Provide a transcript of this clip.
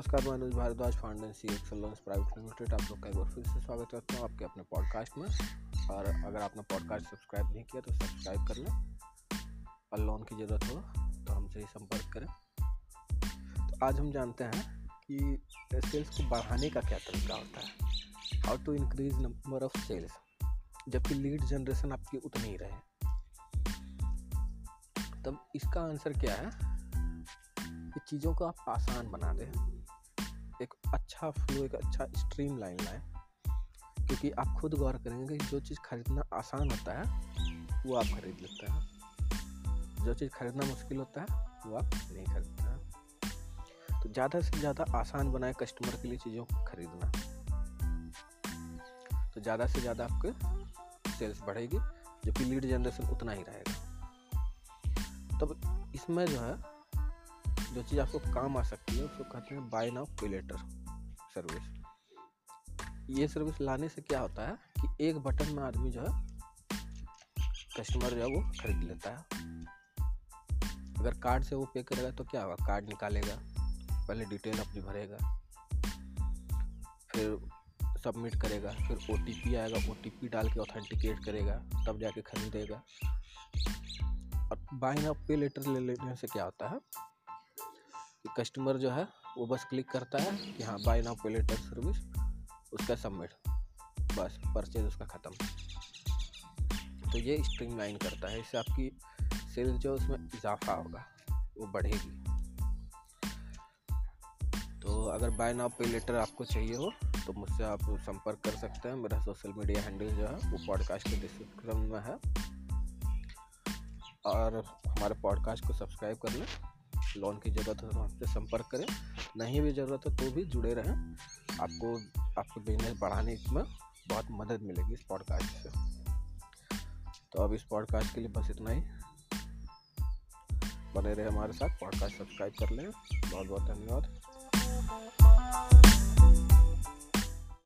नमस्कार, मैं Anuj Bhardwaj founder C excellence private limited आप लोग का एक बार फिर से स्वागत करता हूँ आपके अपने पॉडकास्ट में। और अगर आपने पॉडकास्ट सब्सक्राइब नहीं किया तो सब्सक्राइब कर लें। और लोन की ज़रूरत हो तो हमसे ही संपर्क करें। तो आज हम जानते हैं कि सेल्स को बढ़ाने का क्या तरीका होता है। How to increase number of sales जबकि लीड जनरेशन आपकी उतनी ही रहे। तब इसका आंसर क्या है? कि चीज़ों को आप आसान बना दें। एक अच्छा फ्लो एक अच्छा स्ट्रीम लाइन लाएँ। क्योंकि आप खुद गौर करेंगे कि जो चीज़ खरीदना आसान होता है, वो आप खरीद लेते हैं। जो चीज़ खरीदना मुश्किल होता है, वो आप नहीं खरीदते हैं। तो ज़्यादा से ज़्यादा आसान बनाए कस्टमर के लिए चीज़ों को खरीदना। तो ज़्यादा से ज़्यादा आपके सेल्स बढ़ेगी जबकि लीड जनरेशन उतना ही रहेगा। तब इसमें जो है जो चीज़ आपको काम आ सकती है, उसको कहते हैं buy now pay later service ये सर्विस लाने से क्या होता है कि एक बटन में आदमी जो है कस्टमर जो है वो खरीद लेता है। अगर कार्ड से वो पे करेगा तो क्या होगा? कार्ड निकालेगा, पहले डिटेल अपनी भरेगा, फिर सबमिट करेगा, फिर ओटीपी आएगा ओटीपी डाल के ऑथेंटिकेट करेगा, तब जाके खरीदेगा। और बाय नाउ पे लेटर ले लेने से क्या होता है? कस्टमर जो है, वो बस क्लिक करता है कि हाँ buy now pay later service उसका सबमिट बस परचेज उसका ख़त्म। तो ये स्ट्रीम लाइन करता है, इससे आपकी सेल्स जो उसमें इजाफा होगा, वो बढ़ेगी। तो अगर बाय नाउ पे लेटर आपको चाहिए हो तो मुझसे आप संपर्क कर सकते हैं। मेरा सोशल मीडिया हैंडल जो है, वो पॉडकास्ट के डिस्क्रिप्शन में है। और हमारे पॉडकास्ट को सब्सक्राइब कर लें। लोन की ज़रूरत हो तो हमसे संपर्क करें। नहीं भी ज़रूरत हो तो भी जुड़े रहें। आपको आपको बिज़नेस बढ़ाने में बहुत मदद मिलेगी इस पॉडकास्ट से। तो अब इस पॉडकास्ट के लिए बस इतना ही। बने रहे हमारे साथ। पॉडकास्ट सब्सक्राइब कर लें। बहुत बहुत धन्यवाद।